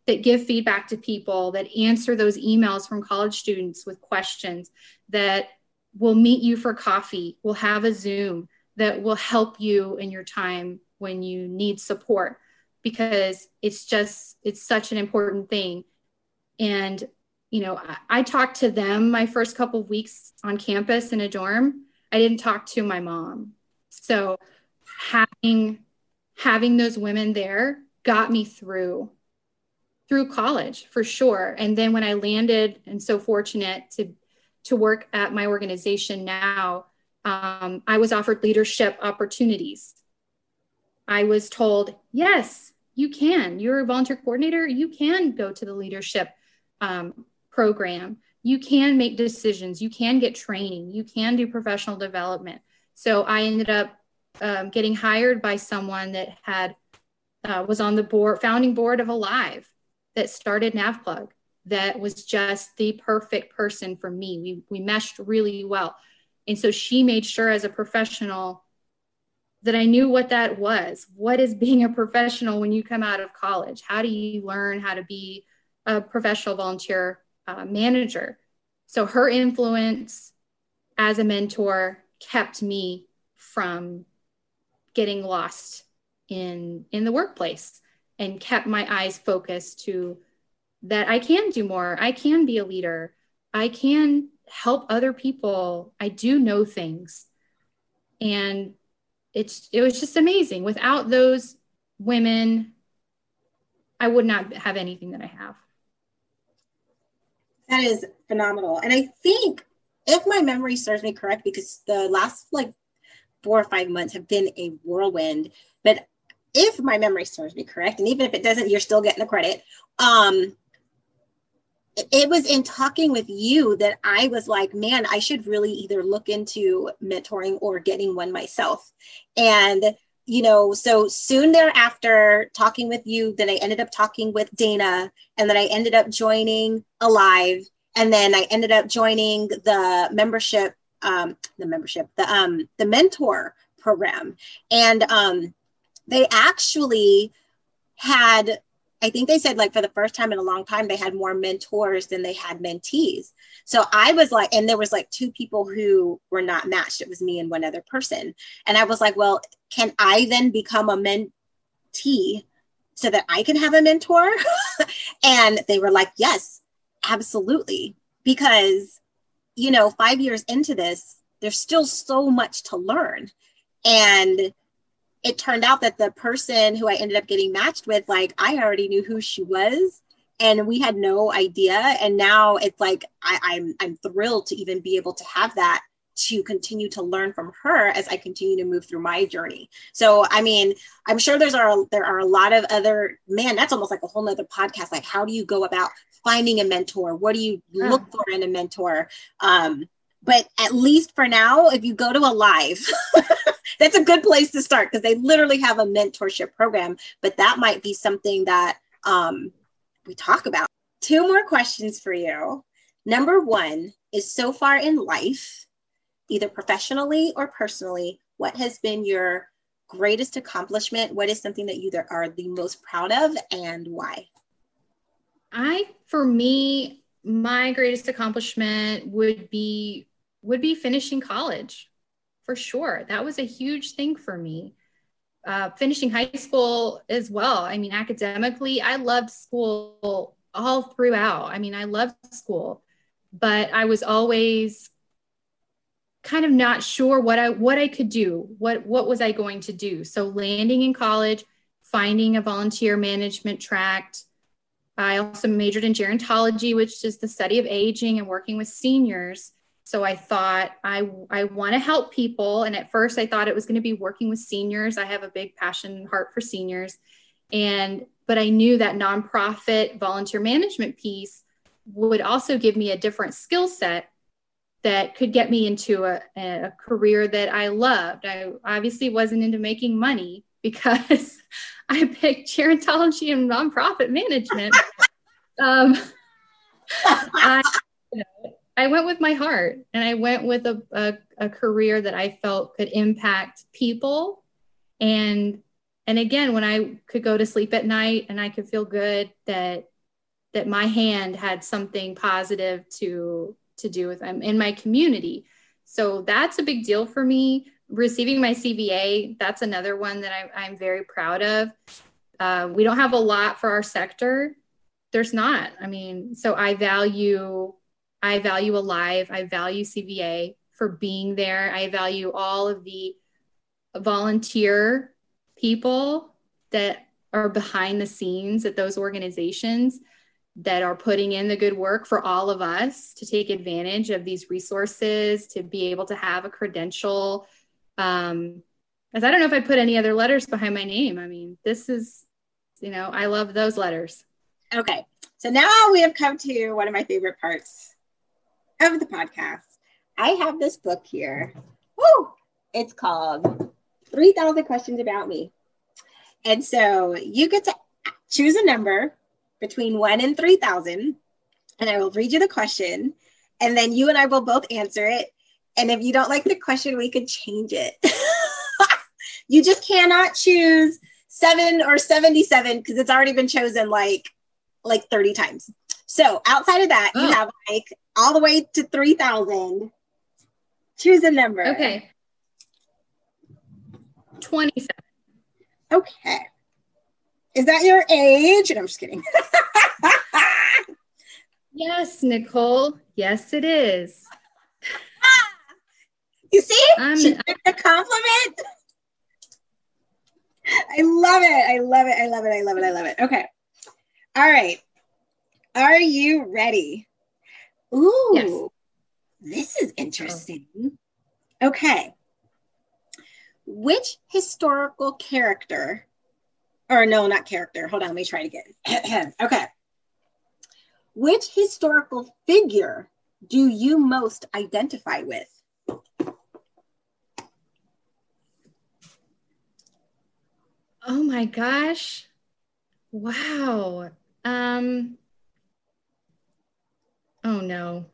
that give feedback to people, that answer those emails from college students with questions, that will meet you for coffee, will have a Zoom, that will help you in your time when you need support. Because it's just it's such an important thing. And you know I, I, talked to them my first couple of weeks on campus in a dorm. I didn't talk to my mom. So having having those women there got me through through college for sure. And then when I landed and so fortunate to to work at my organization now, um, I was offered leadership opportunities. I was told, yes, you can. You're a volunteer coordinator. You can go to the leadership um, program. You can make decisions. You can get training. You can do professional development. So I ended up um, getting hired by someone that had uh, was on the board, founding board of Alive, that started NavPlug that was just the perfect person for me. We, we meshed really well. And so she made sure as a professional that I knew what that was. What is being a professional when you come out of college? How do you learn how to be a professional volunteer uh, manager? So her influence as a mentor kept me from getting lost in in the workplace and kept my eyes focused to that I can do more. I can be a leader. I can help other people. I do know things. And it's it was just amazing. Without those women, I would not have anything that I have. That is phenomenal. And I think if my memory serves me correct, because the last like four or five months have been a whirlwind, but if my memory serves me correct, and even if it doesn't, you're still getting the credit. Um, it was in talking with you that I was like, man, I should really either look into mentoring or getting one myself. And, you know, so soon thereafter, talking with you, then I ended up talking with Dana, and then I ended up joining Alive, and then I ended up joining the membership, um, the membership, the um, the mentor program, and um, they actually had I think they said like for the first time in a long time they had more mentors than they had mentees. So I was like, and there was like two people who were not matched. It was me and one other person. And I was like, well, can I then become a mentee so that I can have a mentor? <laughs> and they were like, yes, absolutely. Because, you know, five years into this, there's still so much to learn. And it turned out that the person who I ended up getting matched with, like, I already knew who she was and we had no idea. And now it's like I, I'm I'm thrilled to even be able to have that to continue to learn from her as I continue to move through my journey. So, I mean, I'm sure there's are there are a lot of other man. That's almost like a whole nother podcast. Like, how do you go about finding a mentor? What do you yeah. look for in a mentor? Um, but at least for now, if you go to a live, <laughs> that's a good place to start because they literally have a mentorship program. But that might be something that um, we talk about. Two more questions for you. Number one is so far in life, either professionally or personally, what has been your greatest accomplishment? What is something that you are the most proud of and why? I, for me, my greatest accomplishment would be would be finishing college for sure that was a huge thing for me uh, finishing high school as well i mean academically i loved school all throughout i mean i loved school but i was always kind of not sure what I what I could do. What what was I going to do? So landing in college, finding a volunteer management track. I also majored in gerontology, which is the study of aging and working with seniors. So I thought I I want to help people and at first I thought it was going to be working with seniors. I have a big passion heart for seniors. And but I knew that nonprofit volunteer management piece would also give me a different skill set that could get me into a, a career that I loved. I obviously wasn't into making money <laughs> because I picked gerontology and nonprofit management. <laughs> um, <laughs> I, you know, I went with my heart and I went with a, a, a career that I felt could impact people. And and again, when I could go to sleep at night and I could feel good that that my hand had something positive to to do with I'm in my community. So that's a big deal for me. Receiving my CVA, that's another one that I, am very proud of. Uh, we don't have a lot for our sector. There's not. I mean, so I value, I value Alive. I value CVA for being there. I value all of the volunteer people that are behind the scenes at those organizations that are putting in the good work for all of us to take advantage of these resources, to be able to have a credential. Um, as I don't know if I put any other letters behind my name. I mean, this is, you know, I love those letters. Okay. So now we have come to one of my favorite parts of the podcast. I have this book here. Woo! It's called 3000 Questions About Me. And so you get to choose a number between one and 3,000. And I will read you the question. And then you and I will both answer it. And if you don't like the question, we could change it. <laughs> you just cannot choose seven or 77 because it's already been chosen like like 30 times. So outside of that, oh. you have like all the way to 3,000. Choose a number. Okay. 27. Okay. Is that your age? And I'm just kidding. <laughs> yes, Nicole. Yes, it is. You see? Um, she a compliment. I love it. I love it. I love it. I love it. I love it. Okay. All right. Are you ready? Ooh. Yes. This is interesting. Okay. Which historical character or no, not character. Hold on, let me try it again. <clears throat> okay. Which historical figure do you most identify with? Oh my gosh. Wow. Um Oh no.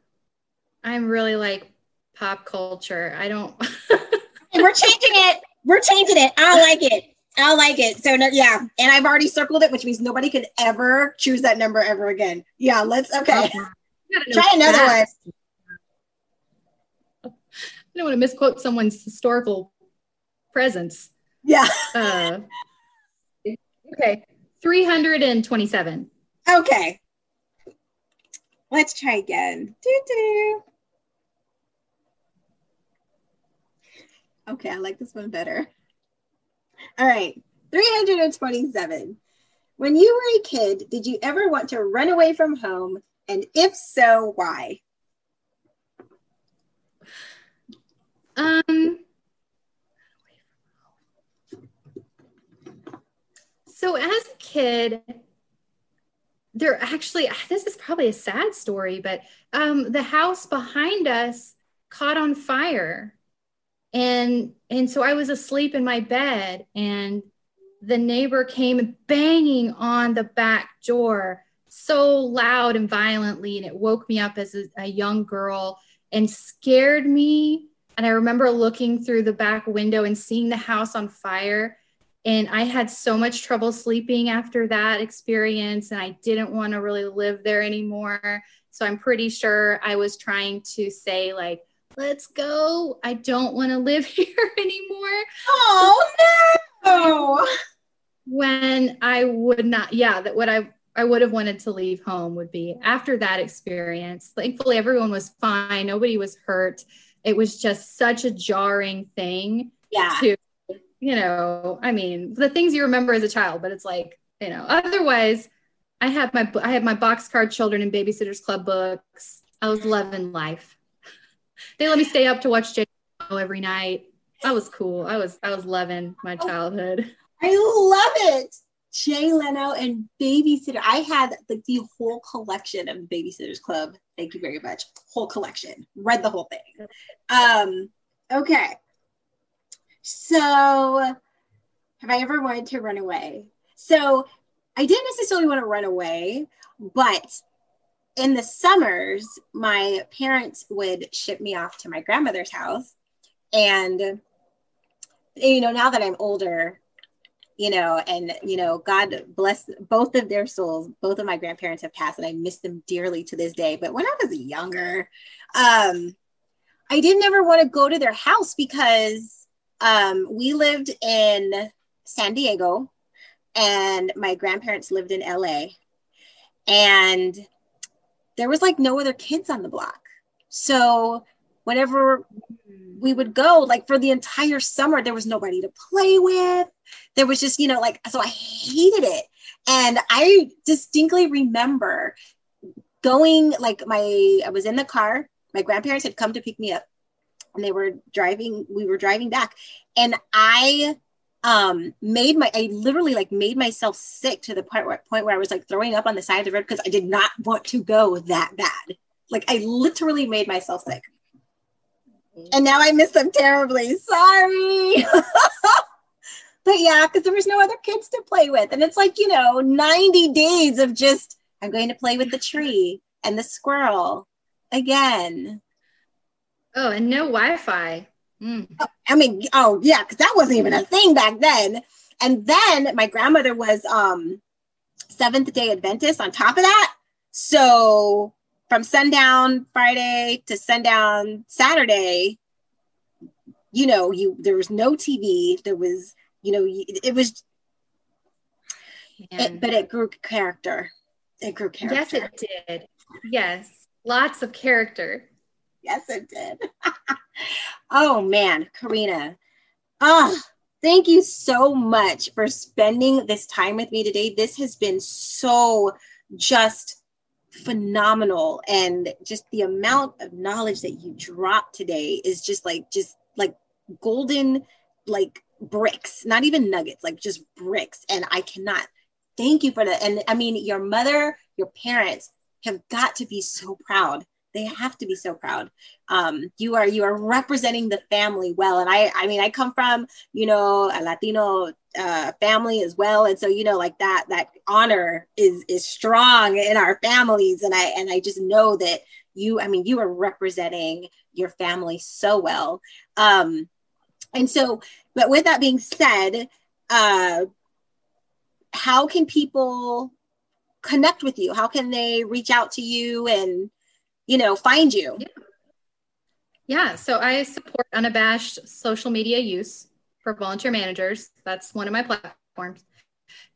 I'm really like pop culture. I don't <laughs> We're changing it. We're changing it. I like it. I like it. So no, yeah, and I've already circled it, which means nobody could ever choose that number ever again. Yeah, let's okay. Try another one. I don't want to misquote someone's historical presence. Yeah. Uh, okay, three hundred and twenty-seven. Okay. Let's try again. Doo-doo. Okay, I like this one better. All right, 327. When you were a kid, did you ever want to run away from home? And if so, why? Um, so as a kid, there actually, this is probably a sad story, but um, the house behind us caught on fire. And and so I was asleep in my bed and the neighbor came banging on the back door so loud and violently and it woke me up as a, a young girl and scared me and I remember looking through the back window and seeing the house on fire. And I had so much trouble sleeping after that experience, and I didn't want to really live there anymore. So I'm pretty sure I was trying to say, like, let's go. I don't want to <laughs> live here anymore. Oh, no. When I would not, yeah, that what I I would have wanted to leave home would be after that experience. Thankfully, everyone was fine. Nobody was hurt it was just such a jarring thing yeah. to, you know, I mean, the things you remember as a child, but it's like, you know, otherwise I had my, I had my boxcar children and babysitters club books. I was loving life. they let me stay up to watch J every night. That was cool. I was, I was loving my oh, childhood. I love it. Jay Leno and Babysitter. I had like the whole collection of Babysitters Club. Thank you very much. Whole collection. Read the whole thing. Um, okay. So have I ever wanted to run away? So I didn't necessarily want to run away, but in the summers, my parents would ship me off to my grandmother's house. And, you know, now that I'm older, you know, and you know, God bless both of their souls. Both of my grandparents have passed, and I miss them dearly to this day. But when I was younger, um, I didn't ever want to go to their house because um, we lived in San Diego, and my grandparents lived in LA, and there was like no other kids on the block. So whenever we would go, like for the entire summer, there was nobody to play with there was just, you know, like, so I hated it. And I distinctly remember going, like, my, I was in the car, my grandparents had come to pick me up and they were driving, we were driving back. And I, um made my i literally like made myself sick to the point where, point where i was like throwing up on the side of the road because i did not want to go that bad like i literally made myself sick and now i miss them terribly sorry <laughs> But yeah, because there was no other kids to play with. And it's like, you know, 90 days of just, I'm going to play with the tree and the squirrel again. Oh, and no Wi Fi. Mm. Oh, I mean, oh, yeah, because that wasn't even a thing back then. And then my grandmother was um Seventh day Adventist on top of that. So from sundown Friday to sundown Saturday, you know, you there was no TV. There was you know, it was, it, but it grew character. It grew character. Yes, it did. Yes, lots of character. Yes, it did. <laughs> oh man, Corina. Oh, thank you so much for spending this time with me today. This has been so just phenomenal and just the amount of knowledge that you dropped today is just like just like golden like bricks, not even nuggets, like just bricks. And I cannot thank you for that. And I mean, your mother, your parents have got to be so proud. They have to be so proud. Um, you are you are representing the family well. And I I mean I come from, you know, a Latino uh, family as well. And so, you know, like that that honor is is strong in our families. And I and I just know that you, I mean, you are representing your family so well. Um, and so, but with that being said, uh, how can people connect with you? How can they reach out to you and, you know, find you? Yeah. yeah. So I support unabashed social media use for volunteer managers. That's one of my platforms.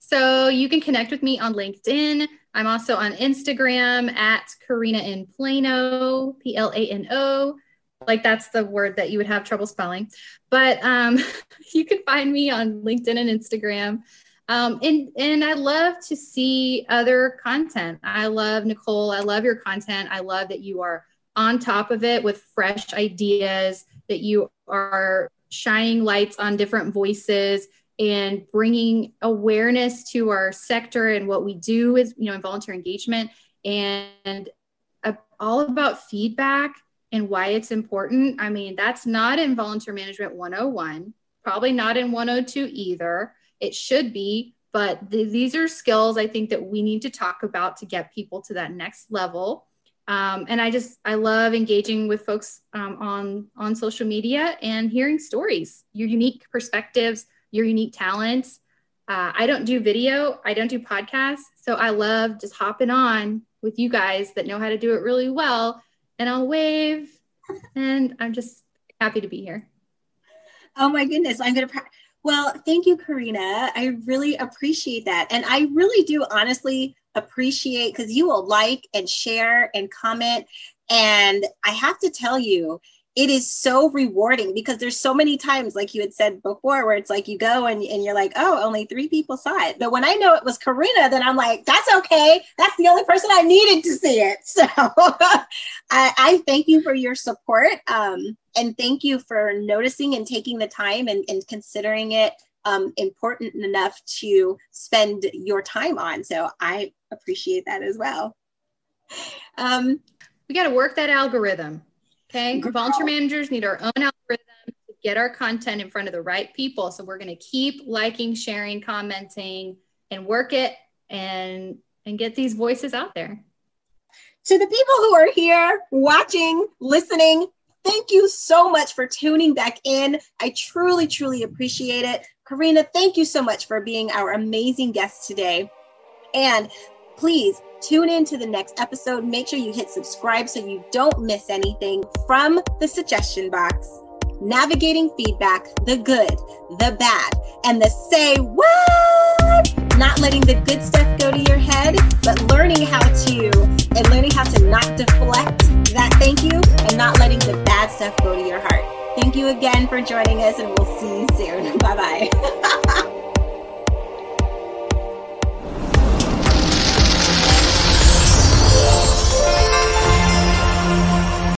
So you can connect with me on LinkedIn. I'm also on Instagram at Corina in Plano, P L A N O like that's the word that you would have trouble spelling. But um, <laughs> you can find me on LinkedIn and Instagram. Um, and and I love to see other content. I love Nicole. I love your content. I love that you are on top of it with fresh ideas that you are shining lights on different voices and bringing awareness to our sector and what we do is you know in volunteer engagement and uh, all about feedback and why it's important i mean that's not in volunteer management 101 probably not in 102 either it should be but th- these are skills i think that we need to talk about to get people to that next level. Um, and i just i love engaging with folks um, on on social media and hearing stories your unique perspectives your unique talents. Uh, i don't do video i don't do podcasts so i love just hopping on with you guys that know how to do it really well and i'll wave and i'm just happy to be here. Oh my goodness i'm gonna well thank you corina i really appreciate that and i really do honestly appreciate because you will like and share and comment. And I have to tell you, it is so rewarding because there's so many times, like you had said before, where it's like you go and, and you're like, oh, only three people saw it. But when I know it was Corina, then I'm like, that's okay. That's the only person I needed to see it. <laughs> So <laughs> I, I, thank you for your support. Um, and thank you for noticing and taking the time and, and considering it um, important enough to spend your time on. So I appreciate that as well. Um, we got to work that algorithm. Okay. Girl. Volunteer managers need our own algorithm to get our content in front of the right people. So we're going to keep liking, sharing, commenting, and work it and and get these voices out there. To the people who are here watching, listening, thank you so much for tuning back in. I truly, truly appreciate it. Corina, thank you so much for being our amazing guest today. And please tune in to the next episode. Make sure you hit subscribe so you don't miss anything from the suggestion box. Navigating feedback, the good, the bad, and the say what? Not letting the good stuff go to your head, but learning how to and learning how to not deflect that thank you and not letting the bad stuff go to your heart. Thank you again for joining us, and we'll see you soon. <laughs> Bye bye. <laughs>